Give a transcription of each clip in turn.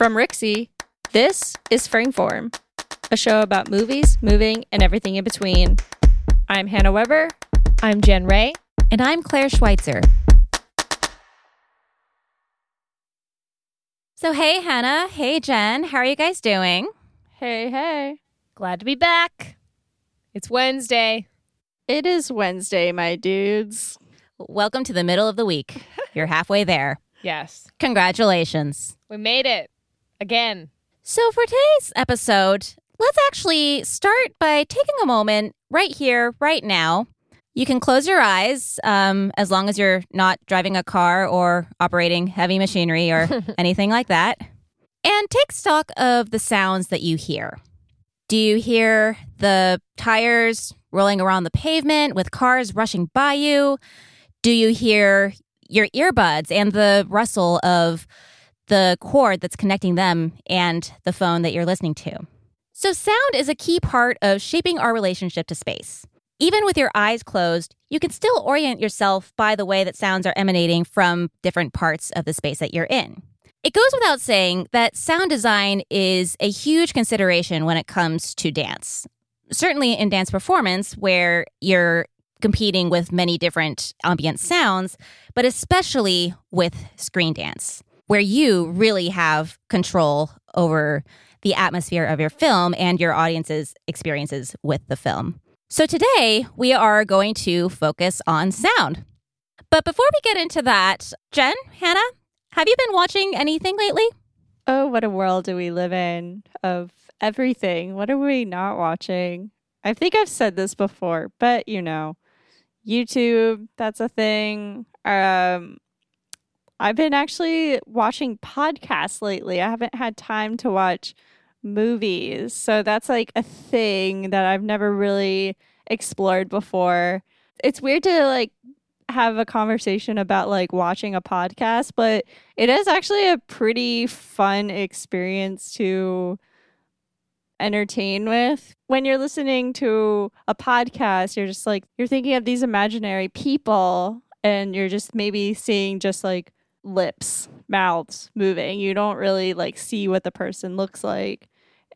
From Rixie, this is Frameform, a show about movies, moving, and everything in between. I'm Hannah Weber. I'm Jen Ray. And I'm Claire Schweitzer. So, hey, Hannah. Hey, Jen. How are you guys doing? Hey, hey. Glad to be back. It's Wednesday. It is Wednesday, my dudes. Welcome to the middle of the week. You're halfway there. Yes. Congratulations. We made it again. So, for today's episode, let's actually start by taking a moment right here, right now. You can close your eyes um, as long as you're not driving a car or operating heavy machinery or anything like that. And take stock of the sounds that you hear. Do you hear the tires rolling around the pavement with cars rushing by you? Do you hear your earbuds and the rustle of the cord that's connecting them and the phone that you're listening to? So, sound is a key part of shaping our relationship to space. Even with your eyes closed, you can still orient yourself by the way that sounds are emanating from different parts of the space that you're in. It goes without saying that sound design is a huge consideration when it comes to dance. Certainly in dance performance, where you're competing with many different ambient sounds, but especially with screen dance, where you really have control over the atmosphere of your film and your audience's experiences with the film. So today we are going to focus on sound. But before we get into that, Jen, Hannah, have you been watching anything lately? Oh, what a world do we live in of everything. What are we not watching? I think I've said this before, but you know, YouTube, that's a thing. Um I've been actually watching podcasts lately. I haven't had time to watch movies. So that's like a thing that I've never really explored before. It's weird to like have a conversation about like watching a podcast, but it is actually a pretty fun experience to entertain with. When you're listening to a podcast, you're just like, you're thinking of these imaginary people and you're just maybe seeing just like lips, mouths moving. You don't really like see what the person looks like.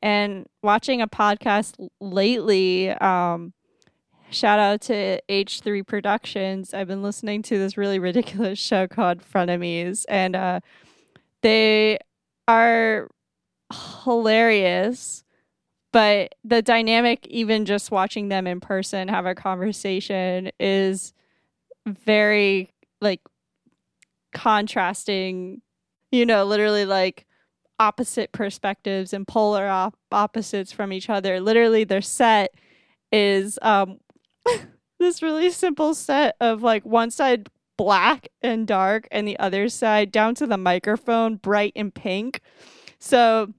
And watching a podcast lately, um, shout out to H3 Productions. I've been listening to this really ridiculous show called Frenemies, and uh, they are hilarious. But the dynamic, even just watching them in person have a conversation, is very like contrasting, you know, literally like opposite perspectives and polar op- opposites from each other. Literally, their set is um, this really simple set of like one side black and dark, and the other side down to the microphone bright and pink. So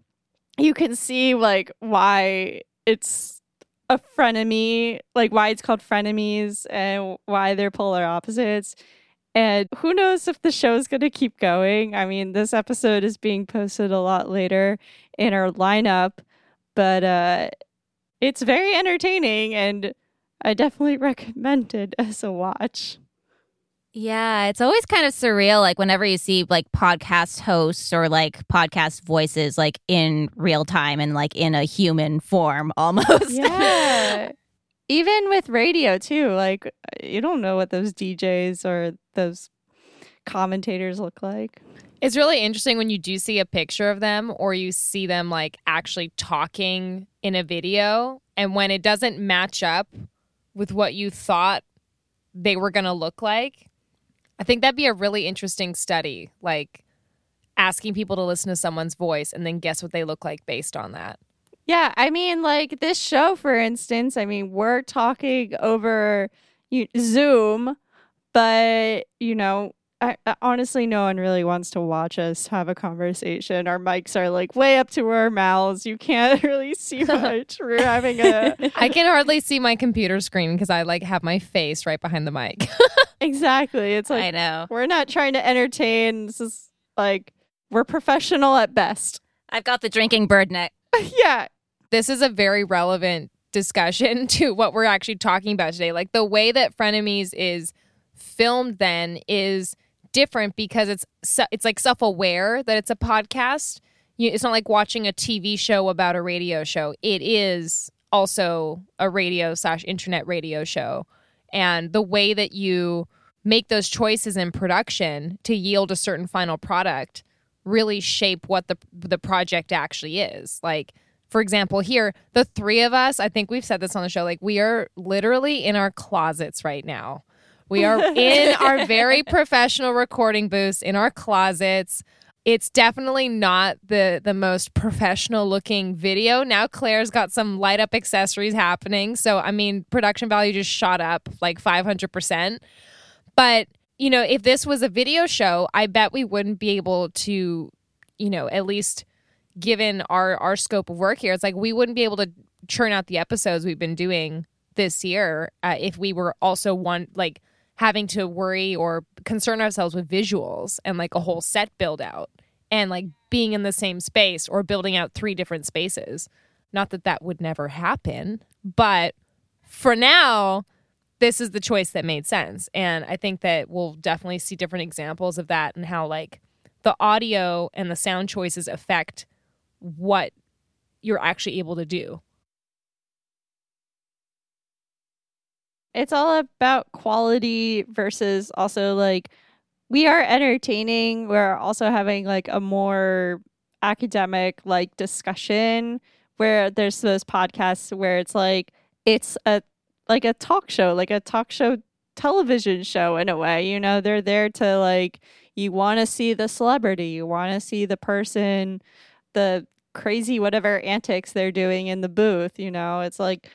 you can see like why it's a frenemy, like why it's called frenemies and why they're polar opposites. And who knows if the show is going to keep going. I mean, this episode is being posted a lot later in our lineup, but uh, it's very entertaining and I definitely recommend it as a watch. Yeah, it's always kind of surreal like whenever you see like podcast hosts or like podcast voices like in real time and like in a human form almost. Yeah. Even with radio too, like you don't know what those DJs or those commentators look like. It's really interesting when you do see a picture of them or you see them like actually talking in a video and when it doesn't match up with what you thought they were going to look like. I think that'd be a really interesting study, like asking people to listen to someone's voice and then guess what they look like based on that. Yeah, I mean, like this show, for instance, I mean, we're talking over you, Zoom, but, you know, I, I, honestly, no one really wants to watch us have a conversation. Our mics are like way up to our mouths. You can't really see much. We're having a. I can hardly see my computer screen because I like have my face right behind the mic. exactly. It's like I know we're not trying to entertain. This is like we're professional at best. I've got the drinking bird neck. yeah, this is a very relevant discussion to what we're actually talking about today. Like the way that Frenemies is filmed then is different because it's it's like self-aware that it's a podcast. it's not like watching a TV show about a radio show. It is also a radio slash internet radio show. And the way that you make those choices in production to yield a certain final product really shape what the the project actually is. Like for example, here, the three of us, I think we've said this on the show, like we are literally in our closets right now. We are in our very professional recording booths in our closets it's definitely not the the most professional looking video. Now Claire's got some light up accessories happening. So I mean production value just shot up like 500%. But you know, if this was a video show, I bet we wouldn't be able to, you know, at least given our our scope of work here, it's like we wouldn't be able to churn out the episodes we've been doing this year uh, if we were also one like having to worry or concern ourselves with visuals and like a whole set build out and like being in the same space or building out three different spaces. Not that that would never happen, but for now, this is the choice that made sense. And I think that we'll definitely see different examples of that and how like the audio and the sound choices affect what you're actually able to do. It's all about quality versus also like we are entertaining. We're also having like a more academic like discussion where there's those podcasts where it's like it's a like a talk show, like a talk show television show in a way. You know, they're there to like you want to see the celebrity, you want to see the person, the crazy whatever antics they're doing in the booth. You know, it's like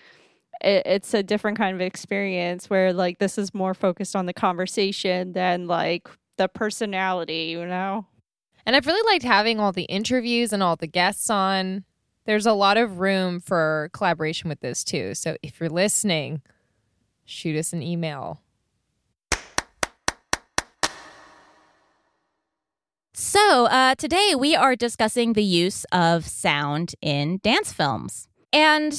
it, it's a different kind of experience where like this is more focused on the conversation than like the personality, you know? And I've really liked having all the interviews and all the guests on. There's a lot of room for collaboration with this too. So if you're listening, shoot us an email. So, uh, today we are discussing the use of sound in dance films. And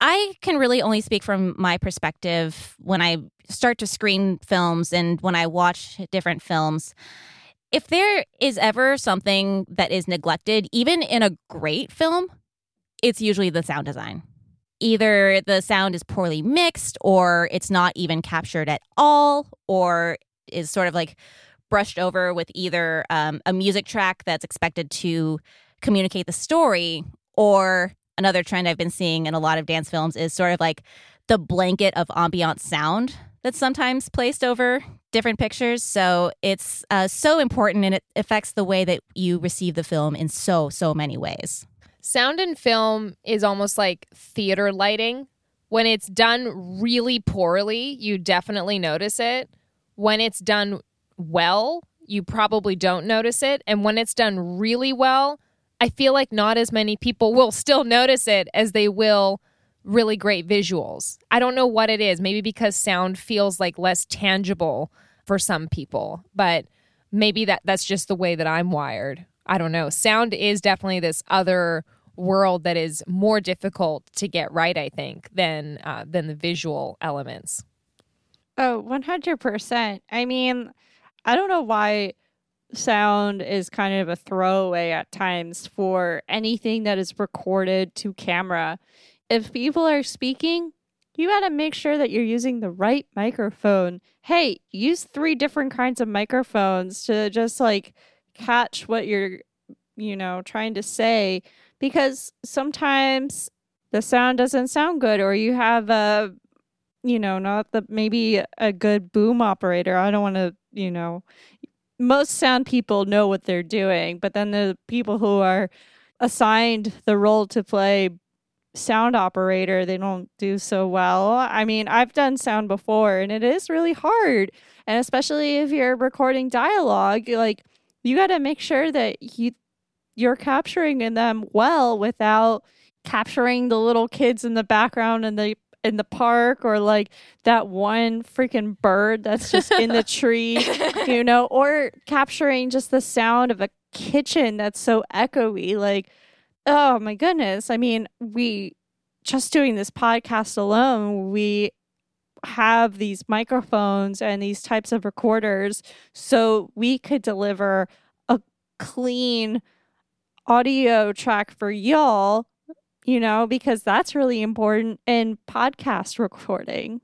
I can really only speak from my perspective when I start to screen films and when I watch different films. If there is ever something that is neglected, even in a great film, it's usually the sound design. Either the sound is poorly mixed, or it's not even captured at all, or is sort of like brushed over with either um, a music track that's expected to communicate the story, or another trend I've been seeing in a lot of dance films is sort of like the blanket of ambient sound that's sometimes placed over different pictures. So it's uh, so important and it affects the way that you receive the film in so, so many ways. Sound in film is almost like theater lighting. When it's done really poorly, you definitely notice it. When it's done well, you probably don't notice it. And when it's done really well, I feel like not as many people will still notice it as they will really great visuals. I don't know what it is. Maybe because sound feels like less tangible for some people, but maybe that that's just the way that I'm wired. I don't know. Sound is definitely this other world that is more difficult to get right, I think, than uh, than the visual elements. Oh, 100%. I mean, I don't know why sound is kind of a throwaway at times for anything that is recorded to camera. If people are speaking, you got to make sure that you're using the right microphone. Hey, use three different kinds of microphones to just like catch what you're, you know, trying to say because sometimes the sound doesn't sound good or you have a you know, not the maybe a good boom operator. I don't want to, you know, most sound people know what they're doing, but then the people who are assigned the role to play sound operator, they don't do so well. I mean, I've done sound before and it is really hard. And especially if you're recording dialogue, like you got to make sure that you you're capturing in them well without capturing the little kids in the background and the in the park or like that one freaking bird that's just in the tree, you know, or capturing just the sound of a kitchen that's so echoey. Like, oh my goodness. I mean, we just doing this podcast alone, we have these microphones and these types of recorders so we could deliver a clean audio track for y'all, you know, because that's really important in podcast recording.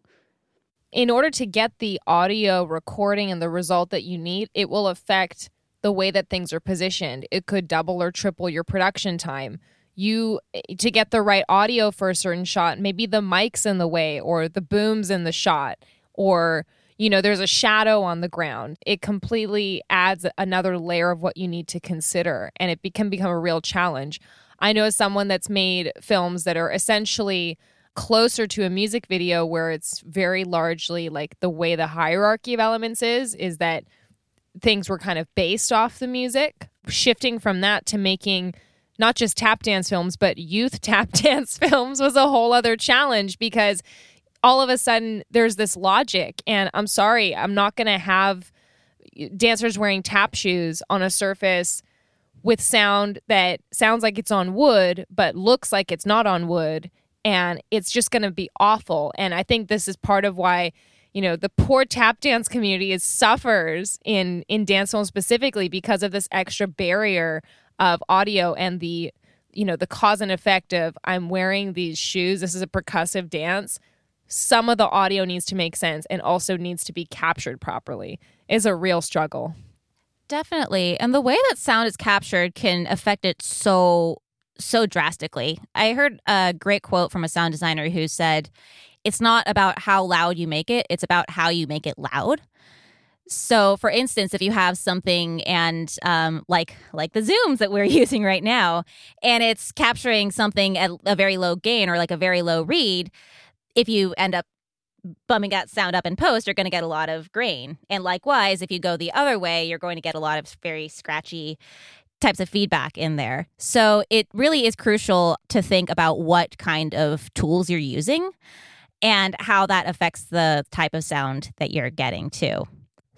In order to get the audio recording and the result that you need, it will affect the way that things are positioned. It could double or triple your production time. You to get the right audio for a certain shot, maybe the mic's in the way or the booms in the shot or you know there's a shadow on the ground. It completely adds another layer of what you need to consider and it can become a real challenge. I know someone that's made films that are essentially closer to a music video where it's very largely like the way the hierarchy of elements is is that things were kind of based off the music, shifting from that to making not just tap dance films, but youth tap dance films was a whole other challenge because all of a sudden there's this logic. And I'm sorry, I'm not going to have dancers wearing tap shoes on a surface with sound that sounds like it's on wood, but looks like it's not on wood. And it's just going to be awful. And I think this is part of why you know the poor tap dance community is suffers in in dance films specifically because of this extra barrier of audio and the you know the cause and effect of i'm wearing these shoes this is a percussive dance some of the audio needs to make sense and also needs to be captured properly is a real struggle definitely and the way that sound is captured can affect it so so drastically i heard a great quote from a sound designer who said it's not about how loud you make it, it's about how you make it loud. So, for instance, if you have something and um, like like the zooms that we're using right now, and it's capturing something at a very low gain or like a very low read, if you end up bumming that sound up in post, you're going to get a lot of grain. And likewise, if you go the other way, you're going to get a lot of very scratchy types of feedback in there. So it really is crucial to think about what kind of tools you're using and how that affects the type of sound that you're getting too.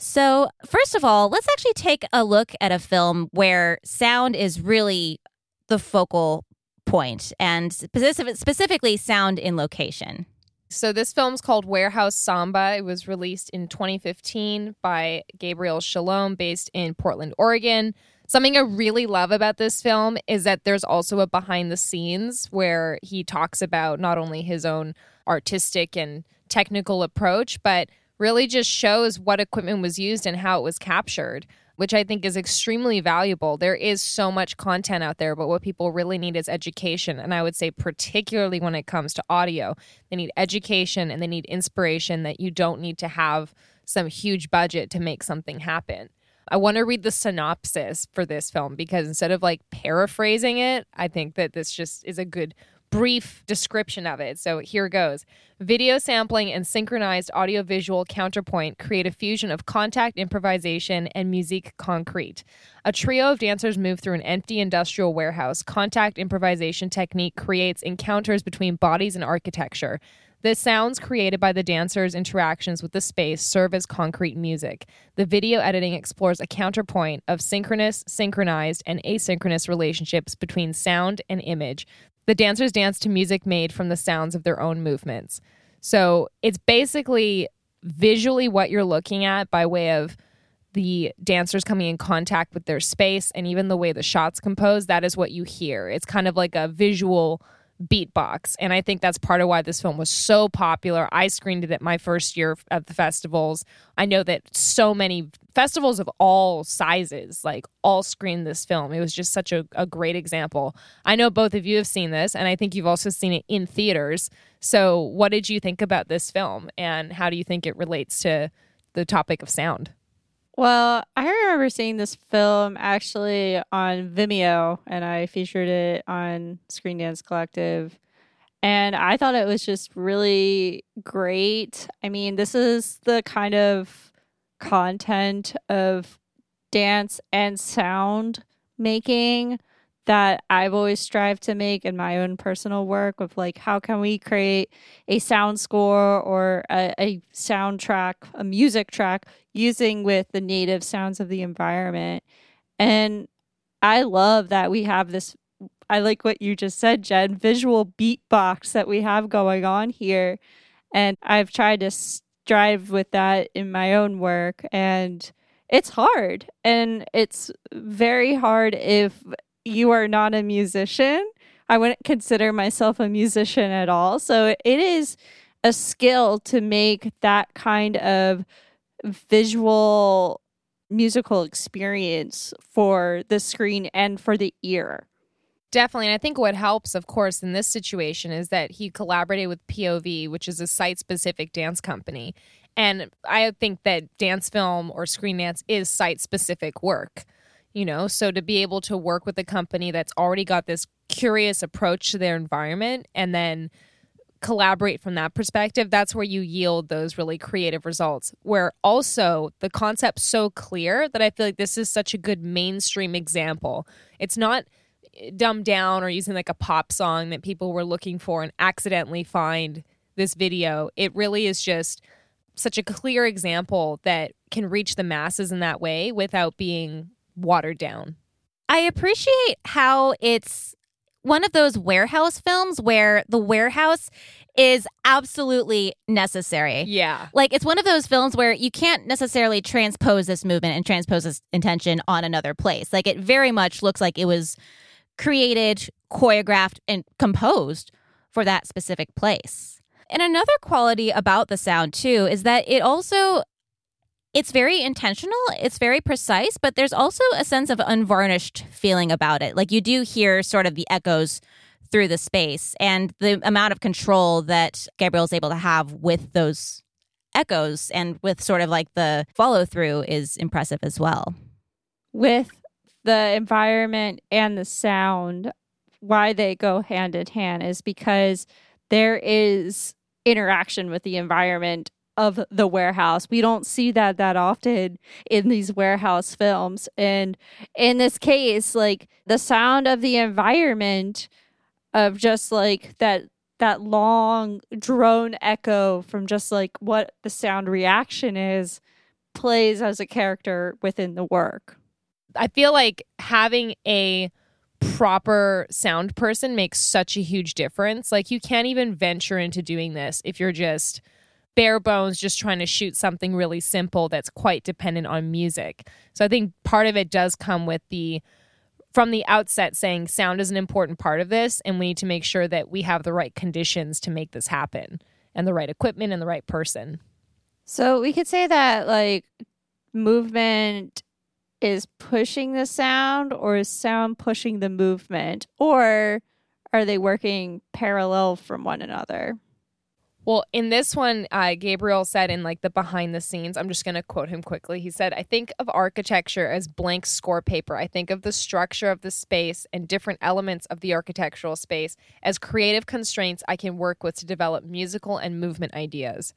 So, first of all, let's actually take a look at a film where sound is really the focal point and specifically sound in location. So, this film's called Warehouse Samba. It was released in 2015 by Gabriel Shalom, based in Portland, Oregon. Something I really love about this film is that there's also a behind the scenes where he talks about not only his own artistic and technical approach, but really just shows what equipment was used and how it was captured, which I think is extremely valuable. There is so much content out there, but what people really need is education. And I would say, particularly when it comes to audio, they need education and they need inspiration that you don't need to have some huge budget to make something happen. I want to read the synopsis for this film because instead of like paraphrasing it, I think that this just is a good brief description of it. So here goes. Video sampling and synchronized audiovisual counterpoint create a fusion of contact improvisation and musique concrete. A trio of dancers move through an empty industrial warehouse. Contact improvisation technique creates encounters between bodies and architecture. The sounds created by the dancers' interactions with the space serve as concrete music. The video editing explores a counterpoint of synchronous, synchronized, and asynchronous relationships between sound and image. The dancers dance to music made from the sounds of their own movements. So it's basically visually what you're looking at by way of the dancers coming in contact with their space and even the way the shots compose. That is what you hear. It's kind of like a visual beatbox. And I think that's part of why this film was so popular. I screened it at my first year at the festivals. I know that so many festivals of all sizes, like all screened this film. It was just such a, a great example. I know both of you have seen this, and I think you've also seen it in theaters. So, what did you think about this film, and how do you think it relates to the topic of sound? Well, I remember seeing this film actually on Vimeo, and I featured it on Screen Dance Collective. And I thought it was just really great. I mean, this is the kind of content of dance and sound making that I've always strived to make in my own personal work of like how can we create a sound score or a, a soundtrack, a music track using with the native sounds of the environment. And I love that we have this I like what you just said, Jen, visual beatbox that we have going on here. And I've tried to strive with that in my own work and it's hard and it's very hard if you are not a musician. I wouldn't consider myself a musician at all. So it is a skill to make that kind of visual musical experience for the screen and for the ear. Definitely. And I think what helps, of course, in this situation is that he collaborated with POV, which is a site specific dance company. And I think that dance film or screen dance is site specific work, you know? So to be able to work with a company that's already got this curious approach to their environment and then collaborate from that perspective, that's where you yield those really creative results. Where also the concept's so clear that I feel like this is such a good mainstream example. It's not eh, dumbed down or using like a pop song that people were looking for and accidentally find this video. It really is just such a clear example that can reach the masses in that way without being watered down. I appreciate how it's one of those warehouse films where the warehouse is absolutely necessary. Yeah. Like it's one of those films where you can't necessarily transpose this movement and transpose this intention on another place. Like it very much looks like it was created, choreographed, and composed for that specific place. And another quality about the sound too is that it also it's very intentional, it's very precise, but there's also a sense of unvarnished feeling about it. Like you do hear sort of the echoes through the space and the amount of control that Gabriel's able to have with those echoes and with sort of like the follow through is impressive as well. With the environment and the sound, why they go hand in hand is because there is interaction with the environment of the warehouse. We don't see that that often in these warehouse films. And in this case, like the sound of the environment of just like that that long drone echo from just like what the sound reaction is plays as a character within the work. I feel like having a proper sound person makes such a huge difference. Like you can't even venture into doing this if you're just bare bones just trying to shoot something really simple that's quite dependent on music. So I think part of it does come with the from the outset saying sound is an important part of this and we need to make sure that we have the right conditions to make this happen and the right equipment and the right person. So we could say that like movement is pushing the sound or is sound pushing the movement or are they working parallel from one another? Well, in this one, uh, Gabriel said in like the behind the scenes, I'm just going to quote him quickly. He said, I think of architecture as blank score paper. I think of the structure of the space and different elements of the architectural space as creative constraints I can work with to develop musical and movement ideas.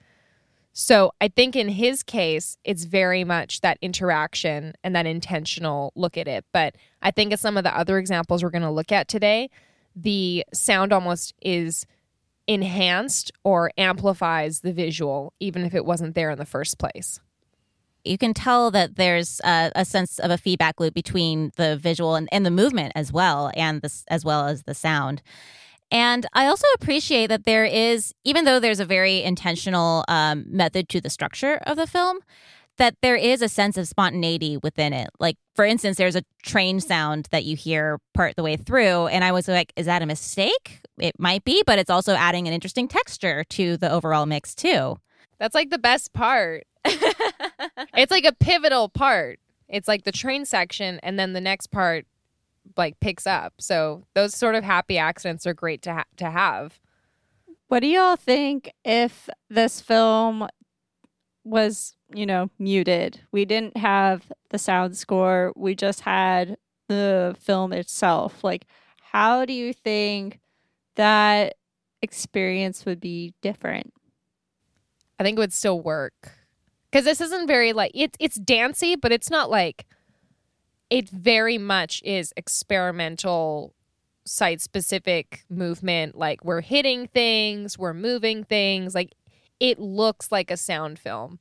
So I think in his case, it's very much that interaction and that intentional look at it. But I think as some of the other examples we're going to look at today, the sound almost is enhanced or amplifies the visual, even if it wasn't there in the first place. You can tell that there's a, a sense of a feedback loop between the visual and, and the movement as well, and this as well as the sound. And I also appreciate that there is, even though there's a very intentional um, method to the structure of the film, that there is a sense of spontaneity within it. Like, for instance, there's a train sound that you hear part the way through, and I was like, is that a mistake? It might be, but it's also adding an interesting texture to the overall mix, too. That's like the best part. it's like a pivotal part. It's like the train section, and then the next part like picks up. So those sort of happy accidents are great to ha- to have. What do y'all think if this film was, you know, muted? We didn't have the sound score. We just had the film itself. Like how do you think that experience would be different? I think it would still work. Cuz this isn't very like it's it's dancey, but it's not like it very much is experimental site specific movement like we're hitting things we're moving things like it looks like a sound film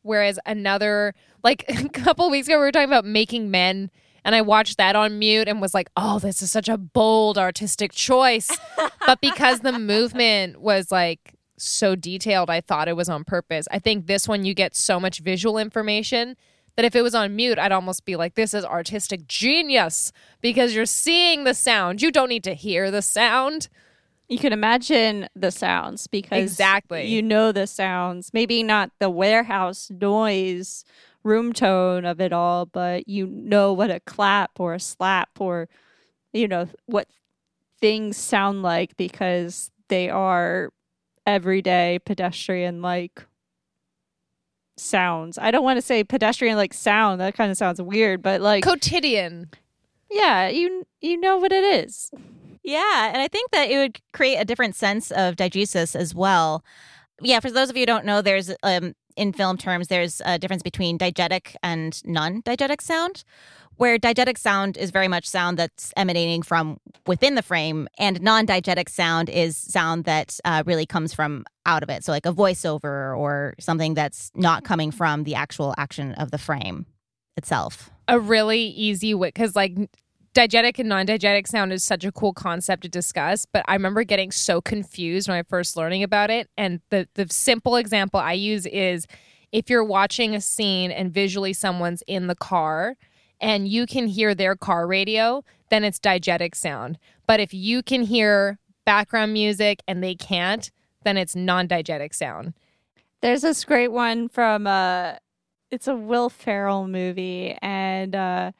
whereas another like a couple weeks ago we were talking about making men and i watched that on mute and was like oh this is such a bold artistic choice but because the movement was like so detailed i thought it was on purpose i think this one you get so much visual information that if it was on mute, I'd almost be like, this is artistic genius because you're seeing the sound. You don't need to hear the sound. You can imagine the sounds because Exactly. you know the sounds. Maybe not the warehouse noise, room tone of it all, but you know what a clap or a slap or you know what things sound like because they are everyday pedestrian like sounds. I don't want to say pedestrian like sound. That kind of sounds weird, but like Quotidian. yeah, you you know what it is. Yeah, and I think that it would create a different sense of diegesis as well. Yeah, for those of you who don't know, there's um, in film terms, there's a difference between diegetic and non-diegetic sound, where diegetic sound is very much sound that's emanating from within the frame, and non-diegetic sound is sound that uh, really comes from out of it. So, like a voiceover or something that's not coming from the actual action of the frame itself. a really easy way because like diegetic and non-diegetic sound is such a cool concept to discuss but i remember getting so confused when i first learning about it. And the the simple example i use is if you're watching a scene and visually someone's in the car and you can hear their car radio then it's diegetic sound. But if you can hear background music and they can't then it's non-diegetic sound. There's this great one from uh it's a Will Ferrell movie and uh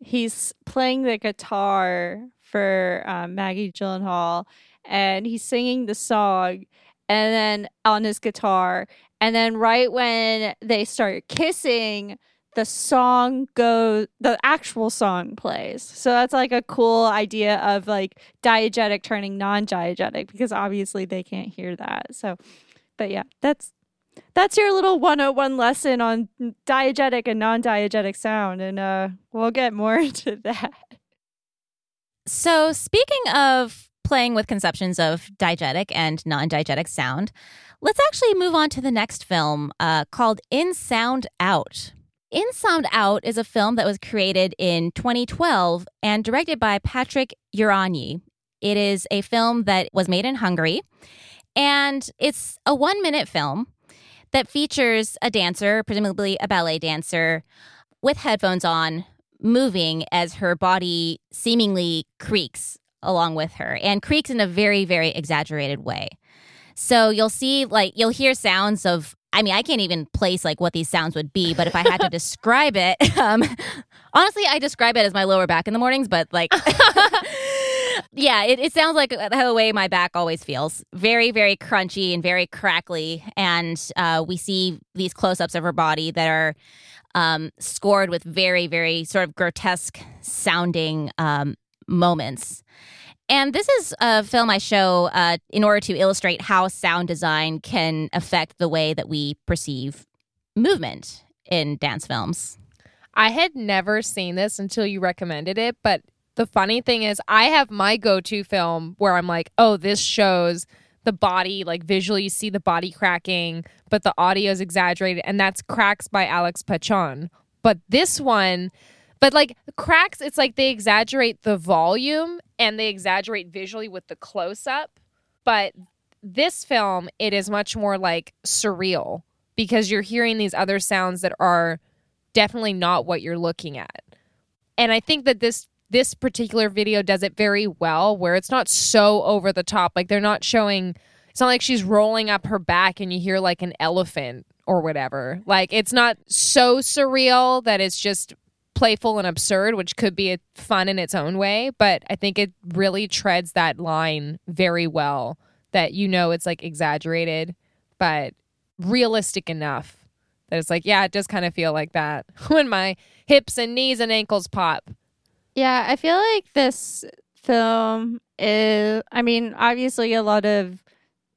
he's playing the guitar for uh, Maggie Gyllenhaal and he's singing the song and then on his guitar and then right when they start kissing the song goes the actual song plays. So that's like a cool idea of like diegetic turning non-diegetic because obviously they can't hear that. So but yeah that's that's your little 101 lesson on diegetic and non-diegetic sound and uh we'll get more into that So, speaking of playing with conceptions of diegetic and non diegetic sound, let's actually move on to the next film uh, called In Sound Out. In Sound Out is a film that was created in 2012 and directed by Patrick Urani. It is a film that was made in Hungary, and it's a one minute film that features a dancer, presumably a ballet dancer, with headphones on, moving as her body seemingly creaks along with her and creaks in a very, very exaggerated way. So you'll see, like, you'll hear sounds of, I mean, I can't even place like what these sounds would be, but if I had to describe it, um, honestly, I describe it as my lower back in the mornings, but like, yeah, it, it sounds like the way my back always feels. Very, very crunchy and very crackly. And uh, we see these close ups of her body that are um, scored with very, very sort of grotesque sounding um, moments. And this is a film I show uh, in order to illustrate how sound design can affect the way that we perceive movement in dance films. I had never seen this until you recommended it, but the funny thing is I have my go-to film where I'm like, "Oh, this shows the body like visually you see the body cracking, but the audio is exaggerated." And that's Cracks by Alex Pachon. But this one but like cracks, it's like they exaggerate the volume and they exaggerate visually with the close up. But this film, it is much more like surreal because you're hearing these other sounds that are definitely not what you're looking at. And I think that this this particular video does it very well where it's not so over the top. Like they're not showing it's not like she's rolling up her back and you hear like an elephant or whatever. Like it's not so surreal that it's just playful and absurd, which could be fun in its own way, but I think it really treads that line very well that you know it's like exaggerated but realistic enough that it's like, yeah, it does kind of feel like that when my hips and knees and ankles pop. Yeah, I feel like this film is, I mean, obviously a lot of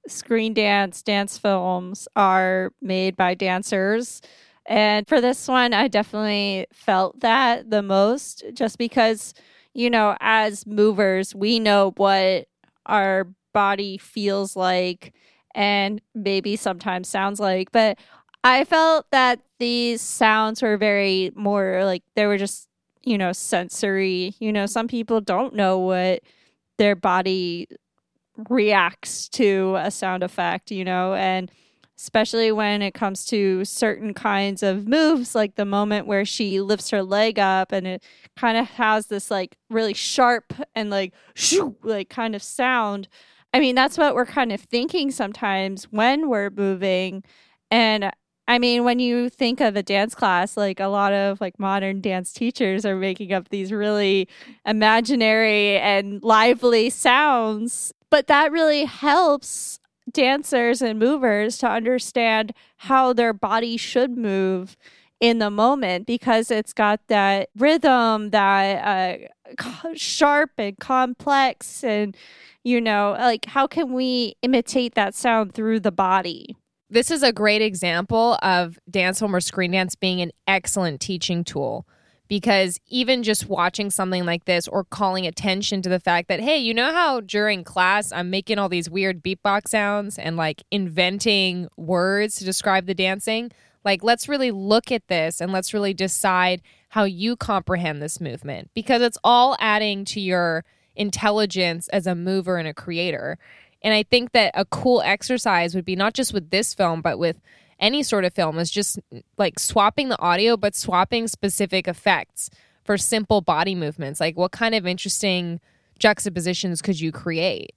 screen dance dance films are made by dancers. And for this one, I definitely felt that the most just because, you know, as movers, we know what our body feels like and maybe sometimes sounds like. But I felt that these sounds were very more like they were just you know, sensory. You know, some people don't know what their body reacts to a sound effect, you know, and especially when it comes to certain kinds of moves, like the moment where she lifts her leg up and it kind of has this like really sharp and like shoo, like kind of sound. I mean, that's what we're kind of thinking sometimes when we're moving. And I mean, when you think of a dance class, like a lot of like modern dance teachers are making up these really imaginary and lively sounds, but that really helps dancers and movers to understand how their body should move in the moment because it's got that rhythm that uh, sharp and complex and you know like how can we imitate that sound through the body this is a great example of dance film or screen dance being an excellent teaching tool. Because even just watching something like this or calling attention to the fact that hey you know how during class i'm making all these weird beatbox sounds and like inventing words to describe the dancing? Like let's really look at this and let's really decide how you comprehend this movement. Because it's all adding to your intelligence as a mover and a creator and I think that a cool exercise would be not just with this film, but with any sort of film, is just like swapping the audio, but swapping specific effects for simple body movements. Like, what kind of interesting juxtapositions could you create?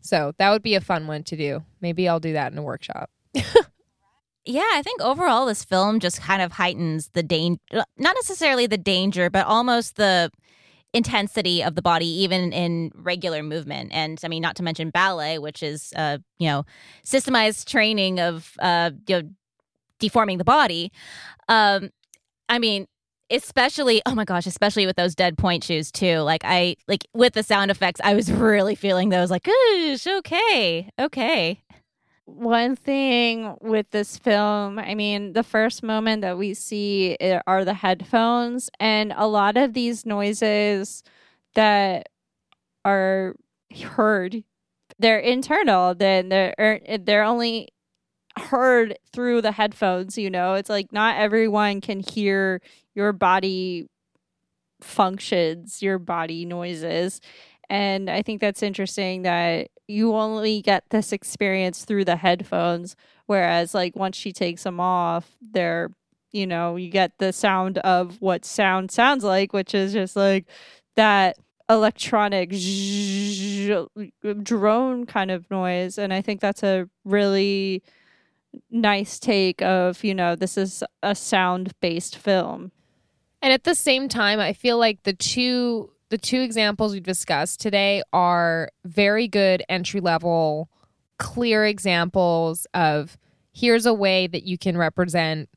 So that would be a fun one to do. Maybe I'll do that in a workshop. yeah, I think overall this film just kind of heightens the danger, not necessarily the danger, but almost the intensity of the body even in regular movement. And i mean not to mention ballet which is uh you know systemized training of uh you know deforming the body. Um i mean especially oh my gosh especially with those dead pointe shoes too. Like i like with the sound effects i was really feeling those like Oosh, okay okay one thing with this film, I mean, the first moment that we see are the headphones, and a lot of these noises that are heard, they're internal. Then they're er, they're only heard through the headphones. You know, it's like not everyone can hear your body functions, your body noises, and I think that's interesting that you only get this experience through the headphones whereas like once she takes them off they're you know you get the sound of what sound sounds like which is just like that electronic drone kind of noise. And i think that's a really nice take of you know this is a sound based film. And at the same time i feel like the two the two examples we discussed today are very good entry level, clear examples of here's a way that you can represent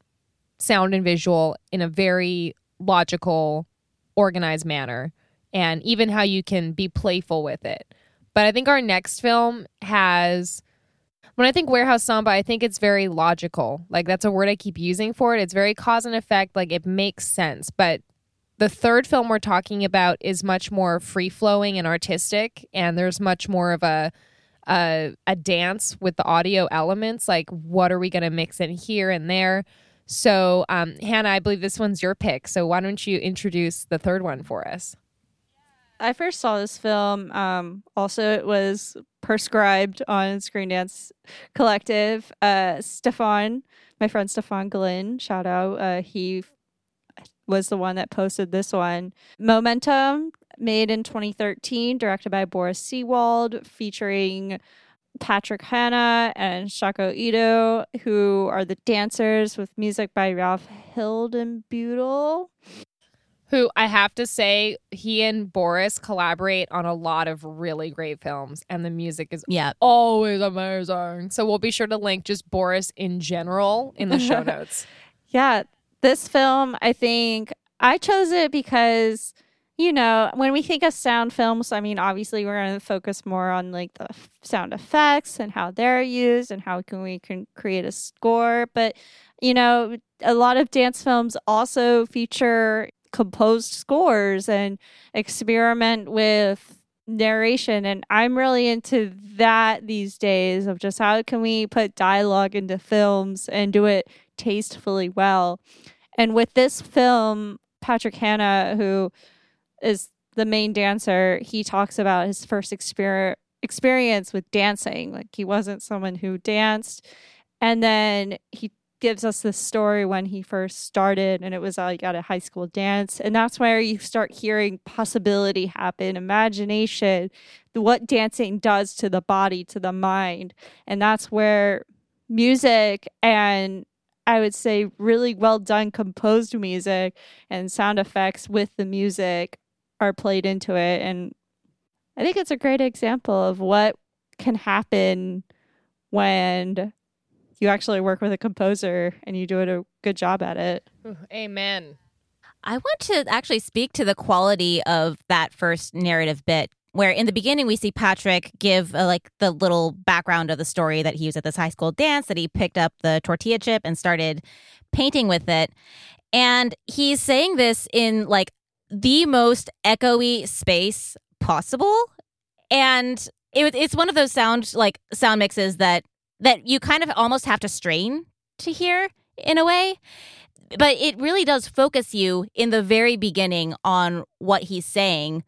sound and visual in a very logical, organized manner, and even how you can be playful with it. But I think our next film has. When I think warehouse samba, I think it's very logical. Like that's a word I keep using for it. It's very cause and effect. Like it makes sense. But the third film we're talking about is much more free flowing and artistic, and there's much more of a a, a dance with the audio elements. Like, what are we going to mix in here and there? So, um, Hannah, I believe this one's your pick. So, why don't you introduce the third one for us? I first saw this film. Um, also, it was prescribed on Screen Dance Collective. Uh, Stefan, my friend Stefan Glynn, shout out. Uh, he was the one that posted this one. Momentum, made in 2013, directed by Boris Seewald, featuring Patrick Hanna and Shako Ito, who are the dancers with music by Ralf Hildenbeutel. Who I have to say, he and Boris collaborate on a lot of really great films, and the music is yeah. always amazing. So we'll be sure to link just Boris in general in the show notes. yeah, this film, I think I chose it because you know, when we think of sound films, I mean, obviously we're going to focus more on like the sound effects and how they're used and how can we can create a score. But you know, a lot of dance films also feature composed scores and experiment with narration and I'm really into that these days of just how can we put dialogue into films and do it tastefully well. And with this film, Patrick Hanna, who is the main dancer, he talks about his first experience experience with dancing. Like he wasn't someone who danced And then he gives us this story when he first started and it was like at a high school dance and that's where you start hearing possibility happen imagination what dancing does to the body to the mind and that's where music and i would say really well done composed music and sound effects with the music are played into it and i think it's a great example of what can happen when you actually work with a composer and you do a good job at it. Amen. I want to actually speak to the quality of that first narrative bit where in the beginning we see Patrick give uh, like the little background of the story that he was at this high school dance that he picked up the tortilla chip and started painting with it. And he's saying this in like the most echoey space possible. And it, it's one of those sound like sound mixes that that you kind of almost have to strain to hear in a way. But it really does focus you in the very beginning on what he's saying.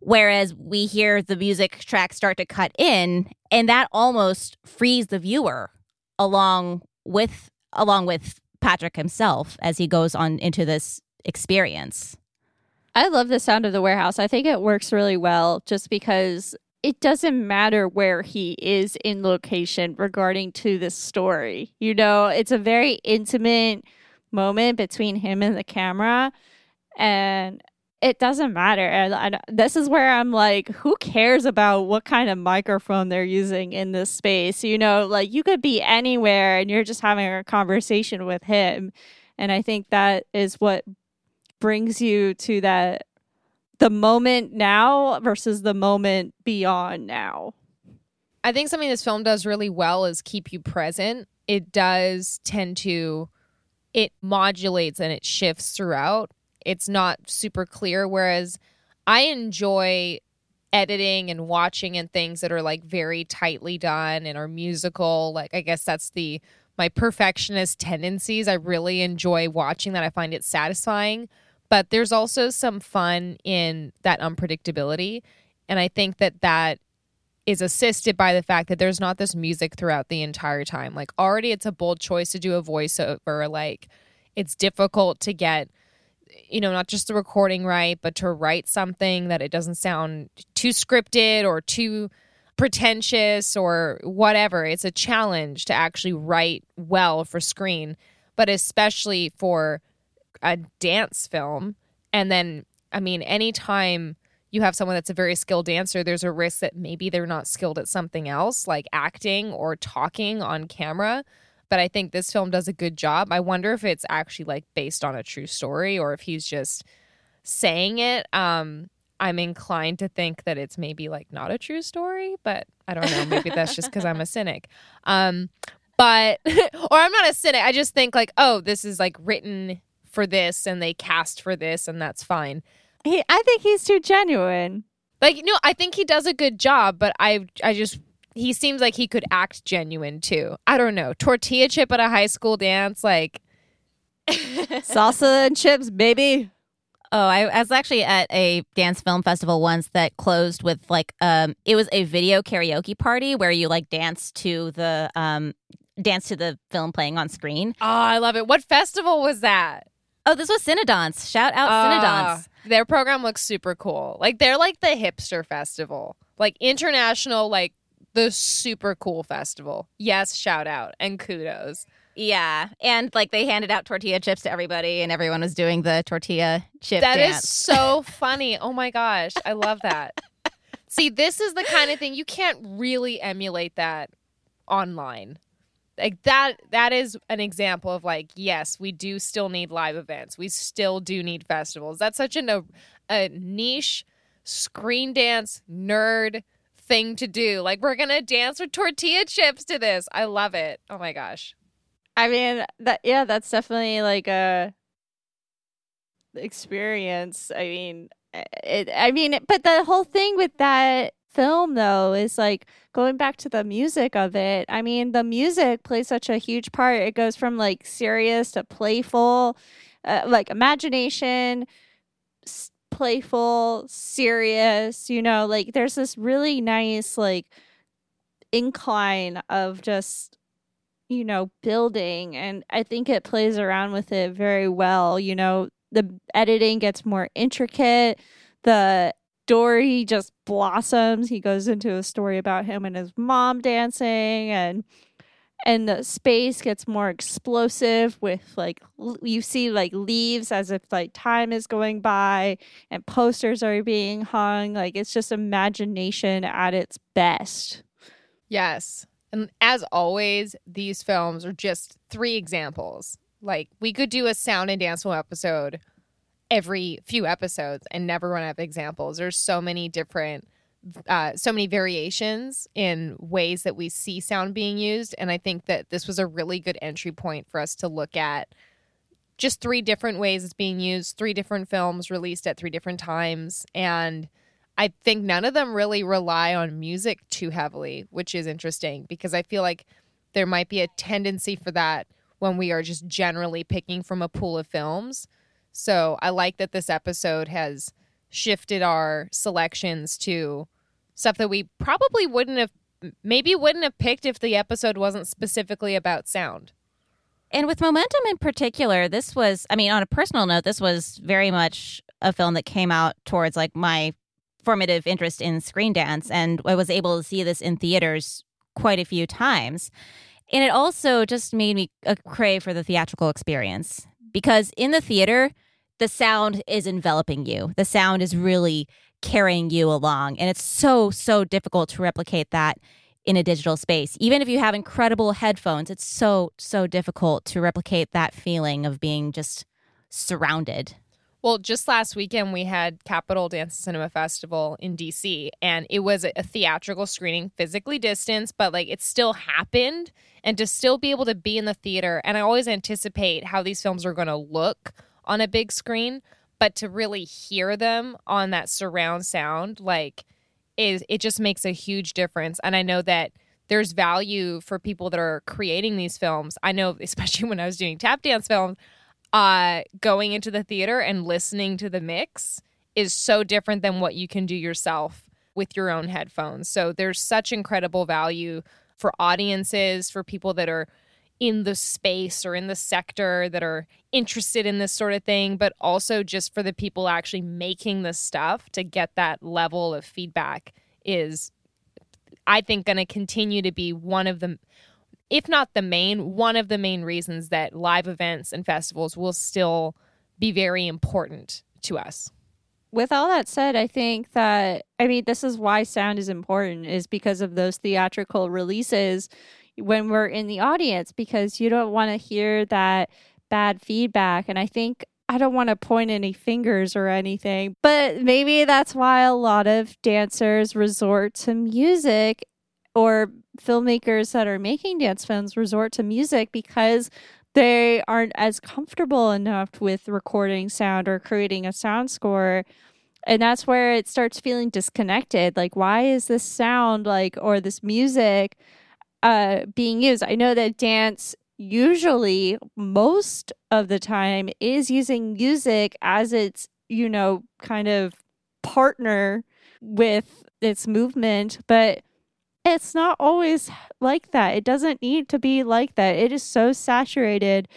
Whereas we hear the music track start to cut in, and that almost frees the viewer along with along with Patrick himself as he goes on into this experience. I love the sound of the warehouse. I think it works really well just because it doesn't matter where he is in location regarding to this story. You know, it's a very intimate moment between him and the camera and it doesn't matter. And I, this is where I'm like, who cares about what kind of microphone they're using in this space? You know, like you could be anywhere and you're just having a conversation with him. And I think that is what brings you to that the moment now versus the moment beyond now. I think something this film does really well is keep you present. It does tend to it modulates and it shifts throughout. It's not super clear whereas I enjoy editing and watching and things that are like very tightly done and are musical. Like I guess that's the my perfectionist tendencies. I really enjoy watching that. I find it satisfying but there's also some fun in that unpredictability. And i think that that is assisted by the fact that there's not this music throughout the entire time. Like already it's a bold choice to do a voiceover. Like it's difficult to get you know not just the recording right but to write something that it doesn't sound too scripted or too pretentious or whatever. It's a challenge to actually write well for screen but especially for a dance film. And then i mean anytime you have someone that's a very skilled dancer there's a risk that maybe they're not skilled at something else like acting or talking on camera. But i think this film does a good job. I wonder if it's actually like based on a true story or if he's just saying it. Um i'm inclined to think that it's maybe like not a true story but i don't know. Maybe that's just because i'm a cynic. Um but or i'm not a cynic. I just think like oh this is like written for this and they cast for this and that's fine. He, I think he's too genuine. Like no, I think he does a good job, but I I just he seems like he could act genuine too. I don't know. Tortilla chip at a high school dance like salsa and chips, baby. Oh, I, I, was actually at a dance film festival once that closed with like um it was a video karaoke party where you like dance to the um dance to the film playing on screen. Oh, I love it. What festival was that? Oh, this was Cinedans. Shout out uh, Cinedans. Their program looks super cool. Like they're like the hipster festival, like international, like the super cool festival. Yes, shout out and kudos. Yeah, and like they handed out tortilla chips to everybody, and everyone was doing the tortilla chip. That dance. is so funny. Oh my gosh, I love that. See, this is the kind of thing you can't really emulate that online like that that is an example of like yes we do still need live events. We still do need festivals. That's such a, a niche screen dance nerd thing to do. Like we're gonna dance with tortilla chips to this. I love it. Oh my gosh. I mean that yeah that's definitely like a experience. I mean it i mean but the whole thing with that film though is like going back to the music of it i mean the music plays such a huge part it goes from like serious to playful uh, like imagination s- playful serious you know like there's this really nice like incline of just you know, building. And I think it plays around with it very well. You know, the editing gets more intricate. The story just blossoms. He goes into a story about him and his mom dancing and and the space gets more explosive with like you see like leaves as if like time is going by and posters are being hung. Like it's just imagination at its best. Yes. And as always these films are just three examples. Like we could do a sound and dance film episode every few episodes and never run out of examples there's so many different uh, so many variations in ways that we see sound being used. And I think that this was a really good entry point for us to look at just three different ways it's being used, three different films released at three different times. And I think none of them really rely on music too heavily, which is interesting because I feel like there might be a tendency for that when we are just generally picking from a pool of films. So I like that this episode has shifted our selections to stuff that we probably wouldn't have maybe wouldn't have picked if the episode wasn't specifically about sound. And with Momentum in particular, this was, I mean, on a personal note, this was very much a film that came out towards like my formative interest in screen dance. And I was able to see this in theaters quite a few times. And it also just made me crave for the theatrical experience because in the theater, the sound is enveloping you. The sound is really carrying you along. And it's so, so difficult to replicate that in a digital space. Even if you have incredible headphones, it's so, so difficult to replicate that feeling of being just surrounded. Well, just last weekend we had Capital Dance Cinema Festival in DC and it was a theatrical screening, physically distanced, but like it still happened and to still be able to be in the theater and I always anticipate how these films are going to look on a big screen but to really hear them on that surround sound like is it just makes a huge difference and i know that there's value for people that are creating these films. I know especially when i was doing tap dance films uh going into the theater and listening to the mix is so different than what you can do yourself with your own headphones. So there's such incredible value for audiences for people that are in the space or in the sector that are interested in this sort of thing, but also just for the people actually making this stuff to get that level of feedback is, I think, going to continue to be one of the, if not the main, one of the main reasons that live events and festivals will still be very important to us. With all that said, I think that, I mean, this is why sound is important, is because of those theatrical releases when we're in the audience because you don't want to hear that bad feedback. And I think I don't want to point any fingers or anything, but maybe that's why a lot of dancers resort to music or filmmakers that are making dance films resort to music because they aren't as comfortable enough with recording sound or creating a sound score. And that's where it starts feeling disconnected. Like, why is this sound like, or this music uh, being used. I know that dance usually most of the time is using music as its, you know, kind of partner with its movement, but it's not always like that. It doesn't need to be like that. It is so saturated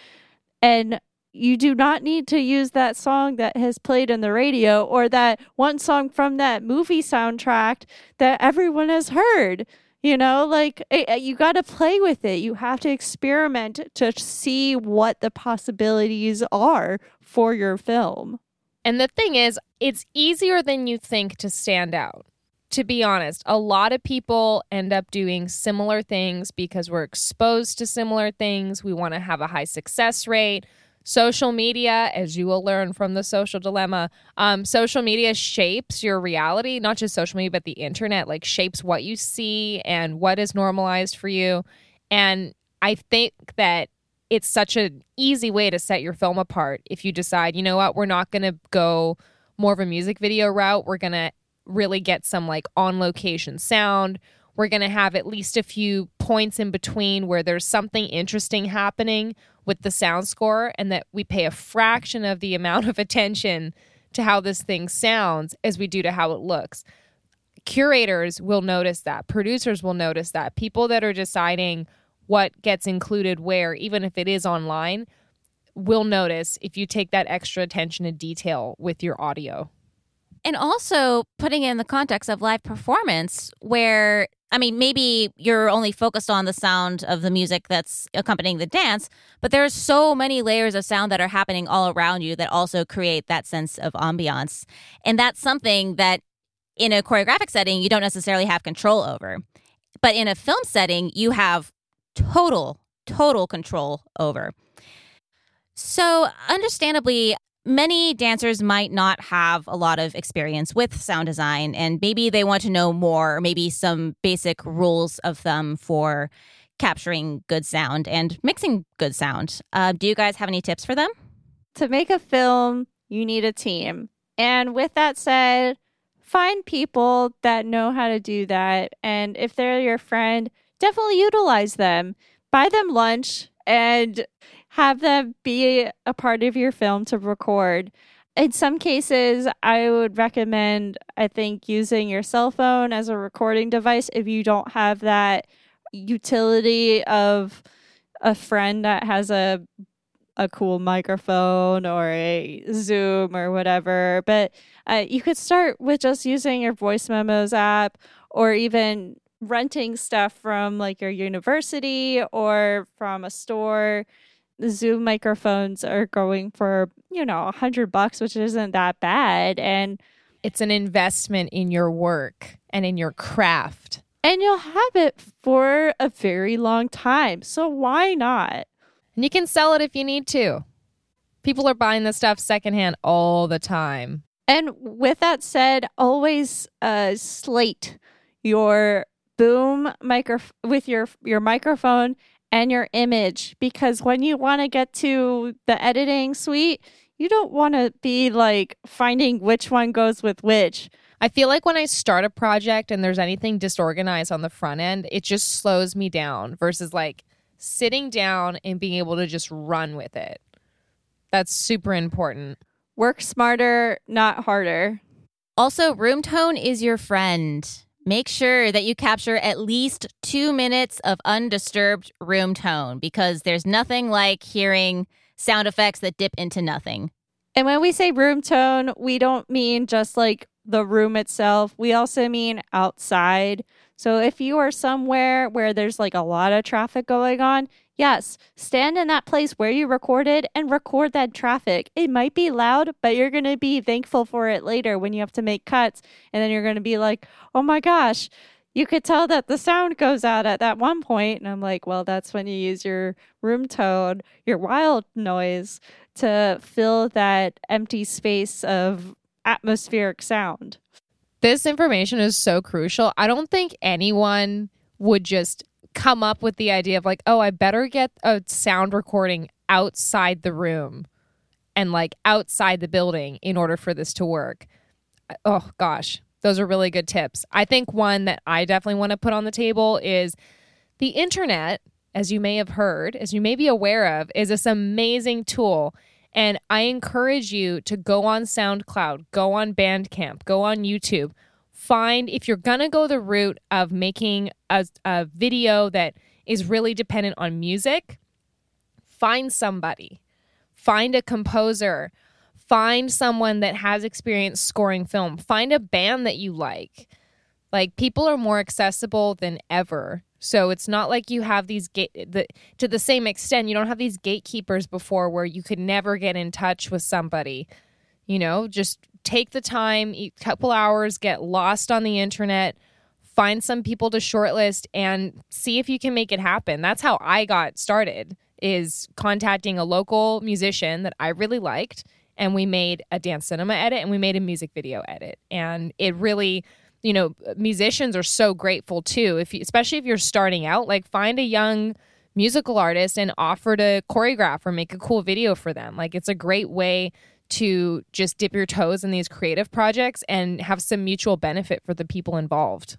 and you do not need to use that song that has played in the radio or that one song from that movie soundtrack that everyone has heard. You know, like it, eh, eh, you got to play with it. You have to experiment to see what the possibilities are for your film. And the thing is, it's easier than you think to stand out. To be honest, a lot of people end up doing similar things because we're exposed to similar things. We want to have a high success rate social media, as you will learn from the social dilemma, um, social media shapes your reality, not just social media, but the internet, like shapes what you see and what is normalized for you. And I think that it's such an easy way to set your film apart if you decide, you know what, we're not going to go more of a music video route. We're going to really get some like on location sound. We're going to have at least a few points in between where there's something interesting happening with the sound score and that we pay a fraction of the amount of attention to how this thing sounds as we do to how it looks. Curators will notice that, producers will notice that, people that are deciding what gets included where, even if it is online, will notice if you take that extra attention to detail with your audio. And also putting it in the context of live performance, where, I mean, maybe you're only focused on the sound of the music that's accompanying the dance, but there's so many layers of sound that are happening all around you that also create that sense of ambiance. And that's something that in a choreographic setting, you don't necessarily have control over. But in a film setting, you have total, total control over. So, understandably, many dancers might not have a lot of experience with sound design, and maybe they want to know more, maybe some basic rules of thumb for capturing good sound and mixing good sound. Uh, do you guys have any tips for them? To make a film, you need a team. And with that said, find people that know how to do that. And if they're your friend, definitely utilize them. Buy them lunch and have them be a part of your film to record. In some cases, I would recommend, I think, using your cell phone as a recording device if you don't have that utility of a friend that has a a cool microphone or a Zoom or whatever. But uh, you could start with just using your voice memos app or even renting stuff from like your university or from a store the Zoom microphones are going for, you know, a hundred bucks, which isn't that bad. And it's an investment in your work and in your craft. And you'll have it for a very long time. So why not? And you can sell it if you need to. People are buying this stuff secondhand all the time. And with that said, always uh, slate your boom micro with your your microphone and your image because when you want to get to the editing suite, you don't want to be like finding which one goes with which. I feel like when I start a project and there's anything disorganized on the front end, it just slows me down versus like sitting down and being able to just run with it. That's super important. Work smarter, not harder. Also, room tone is your friend. Make sure that you capture at least two minutes of undisturbed room tone because there's nothing like hearing sound effects that dip into nothing. And when we say room tone, we don't mean just like the room itself, we also mean outside. So if you are somewhere where there's like a lot of traffic going on, yes, stand in that place where you recorded and record that traffic. It might be loud, but you're going to be thankful for it later when you have to make cuts. And then you're going to be like, oh my gosh, you could tell that the sound goes out at that one point. And I'm like, well, that's when you use your room tone, your wild noise to fill that empty space of atmospheric sound. This information is so crucial. I don't think anyone would just come up with the idea of like, oh, I better get a sound recording outside the room and like outside the building in order for this to work. Uh, oh gosh, those are really good tips. I think one that I definitely want to put on the table is the internet, as you may have heard, as you may be aware of, is this amazing tool and I encourage you to go on SoundCloud, go on Bandcamp, go on YouTube. Find if you're to go the route of making a, a video that is really dependent on music, find somebody, find a composer, find someone that has experience scoring film, find a band that you like. Like people are more accessible than ever so it's not like you have these gate the, to the same extent. You don't have these gatekeepers before where you could never get in touch with somebody. You know, just take the time, a couple hours, get lost on the internet, find some people to shortlist, and see if you can make it happen. That's how I got started. Is contacting a local musician that I really liked, and we made a dance cinema edit and we made a music video edit, and it really you know musicians are so grateful too if you, especially if you're starting out like find a young musical artist and offer to choreograph or make a cool video for them like it's a great way to just dip your toes in these creative projects and have some mutual benefit for the people involved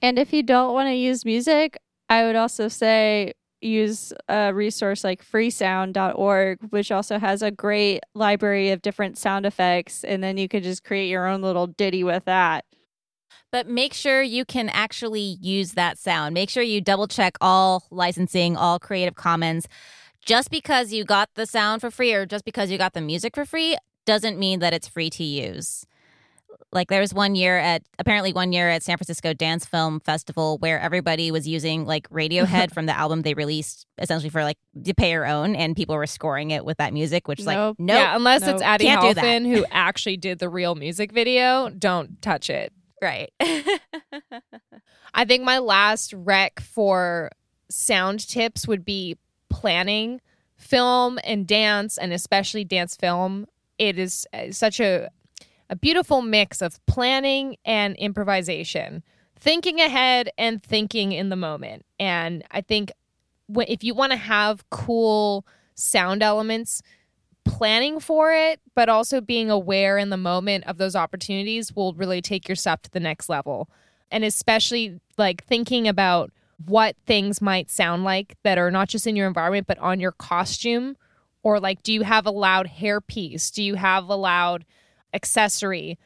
and if you don't want to use music i would also say use a resource like freesound.org which also has a great library of different sound effects and then you could just create your own little ditty with that But make sure you can actually use that sound. Make sure you double check all licensing, all Creative Commons. Just because you got the sound for free or just because you got the music for free doesn't mean that it's free to use. Like there was one year at apparently one year at San Francisco Dance Film Festival where everybody was using like Radiohead from the album they released essentially for like to pay your own and people were scoring it with that music, which is Nope. like no yeah, unless Nope. it's Addie. Halfin who actually did the real music video, don't touch it. right. I think my last rec for sound tips would be planning film and dance, and especially dance film. It is uh, such a a beautiful mix of planning and improvisation, thinking ahead and thinking in the moment. And I think if you want to have cool sound elements, planning for it, but also being aware in the moment of those opportunities will really take your stuff to the next level. And especially like thinking about what things might sound like that are not just in your environment, but on your costume. Or like, do you have a loud hairpiece? Do you have a loud accessory?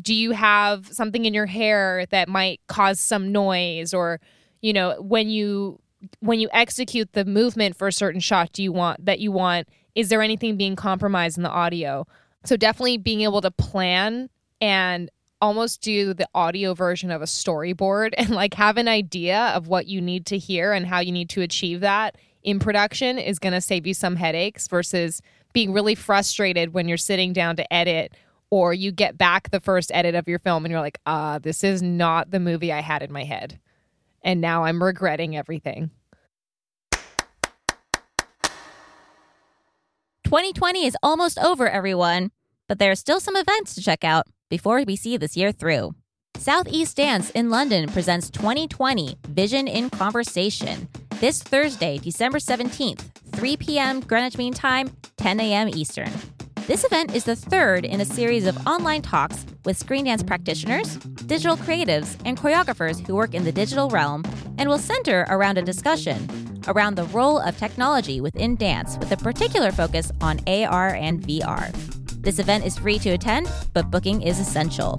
Do you have something in your hair that might cause some noise? Or, you know, when you when you execute the movement for a certain shot do you want that you want is there anything being compromised in the audio so definitely being able to plan and almost do the audio version of a storyboard and like have an idea of what you need to hear and how you need to achieve that in production is going to save you some headaches versus being really frustrated when you're sitting down to edit or you get back the first edit of your film and you're like uh this is not the movie i had in my head. And now i'm regretting everything. 2020 is almost over, everyone, but there are still some events to check out before we see this year through. Southeast Dance in London presents 2020 Vision in Conversation this Thursday, December 17th, 3 p.m. Greenwich Mean Time, 10 a.m. Eastern. This event is the third in a series of online talks with screen dance practitioners, digital creatives, and choreographers who work in the digital realm and will center around a discussion around the role of technology within dance with a particular focus on AR and VR. This event is free to attend, but booking is essential.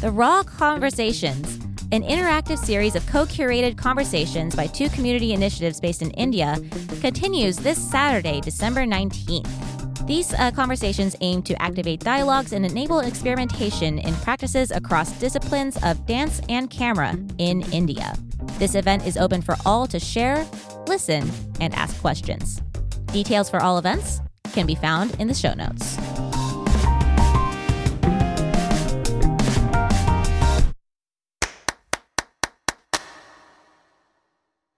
The Raw Conversations, an interactive series of co curated conversations by two community initiatives based in India, continues this Saturday, December 19th. These uh, conversations aim to activate dialogues and enable experimentation in practices across disciplines of dance and camera in India. This event is open for all to share, listen, and ask questions. Details for all events can be found in the show notes.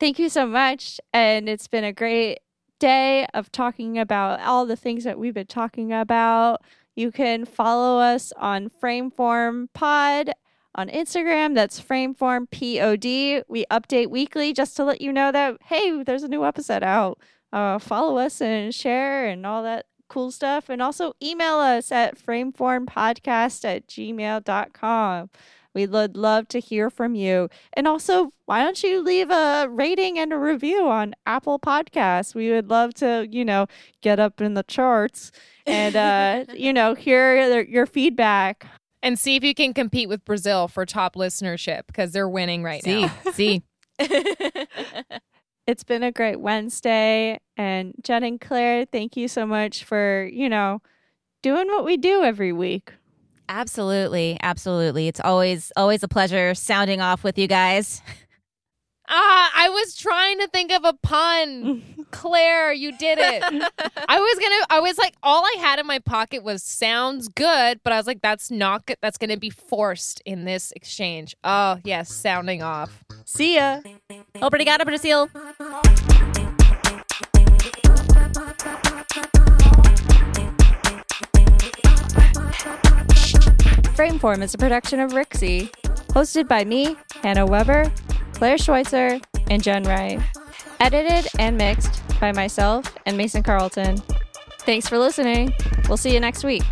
Thank you so much. And it's been a great day of talking about all the things that we've been talking about. You can follow us on Frameform Pod on Instagram. That's Frameform Pod. We update weekly just to let you know that, hey, there's a new episode out. Uh, follow us and share and all that cool stuff. And also email us at frameformpodcast at gmail.com. We would love to hear from you. And also, why don't you leave a rating and a review on Apple Podcasts? We would love to, you know, get up in the charts and, uh, you know, hear your feedback. and see if you can compete with Brazil for top listenership because they're winning right now. see. See it's been a great Wednesday. And Jen and Claire, thank you so much for, you know, doing what we do every week. Absolutely, absolutely. It's always always a pleasure sounding off with you guys. Ah, I was trying to think of a pun. Claire, you did it. I was gonna. I was like, all I had in my pocket was sounds good, but I was like, that's not good. That's gonna be forced in this exchange. Oh yes, sounding off. See ya. Obrigada, Brasil. Frameform is a production of Rixie, hosted by me, Hannah Weber, Claire Schweitzer, and Jen Wright. Edited and mixed by myself and Mason Carlton. Thanks for listening. We'll see you next week.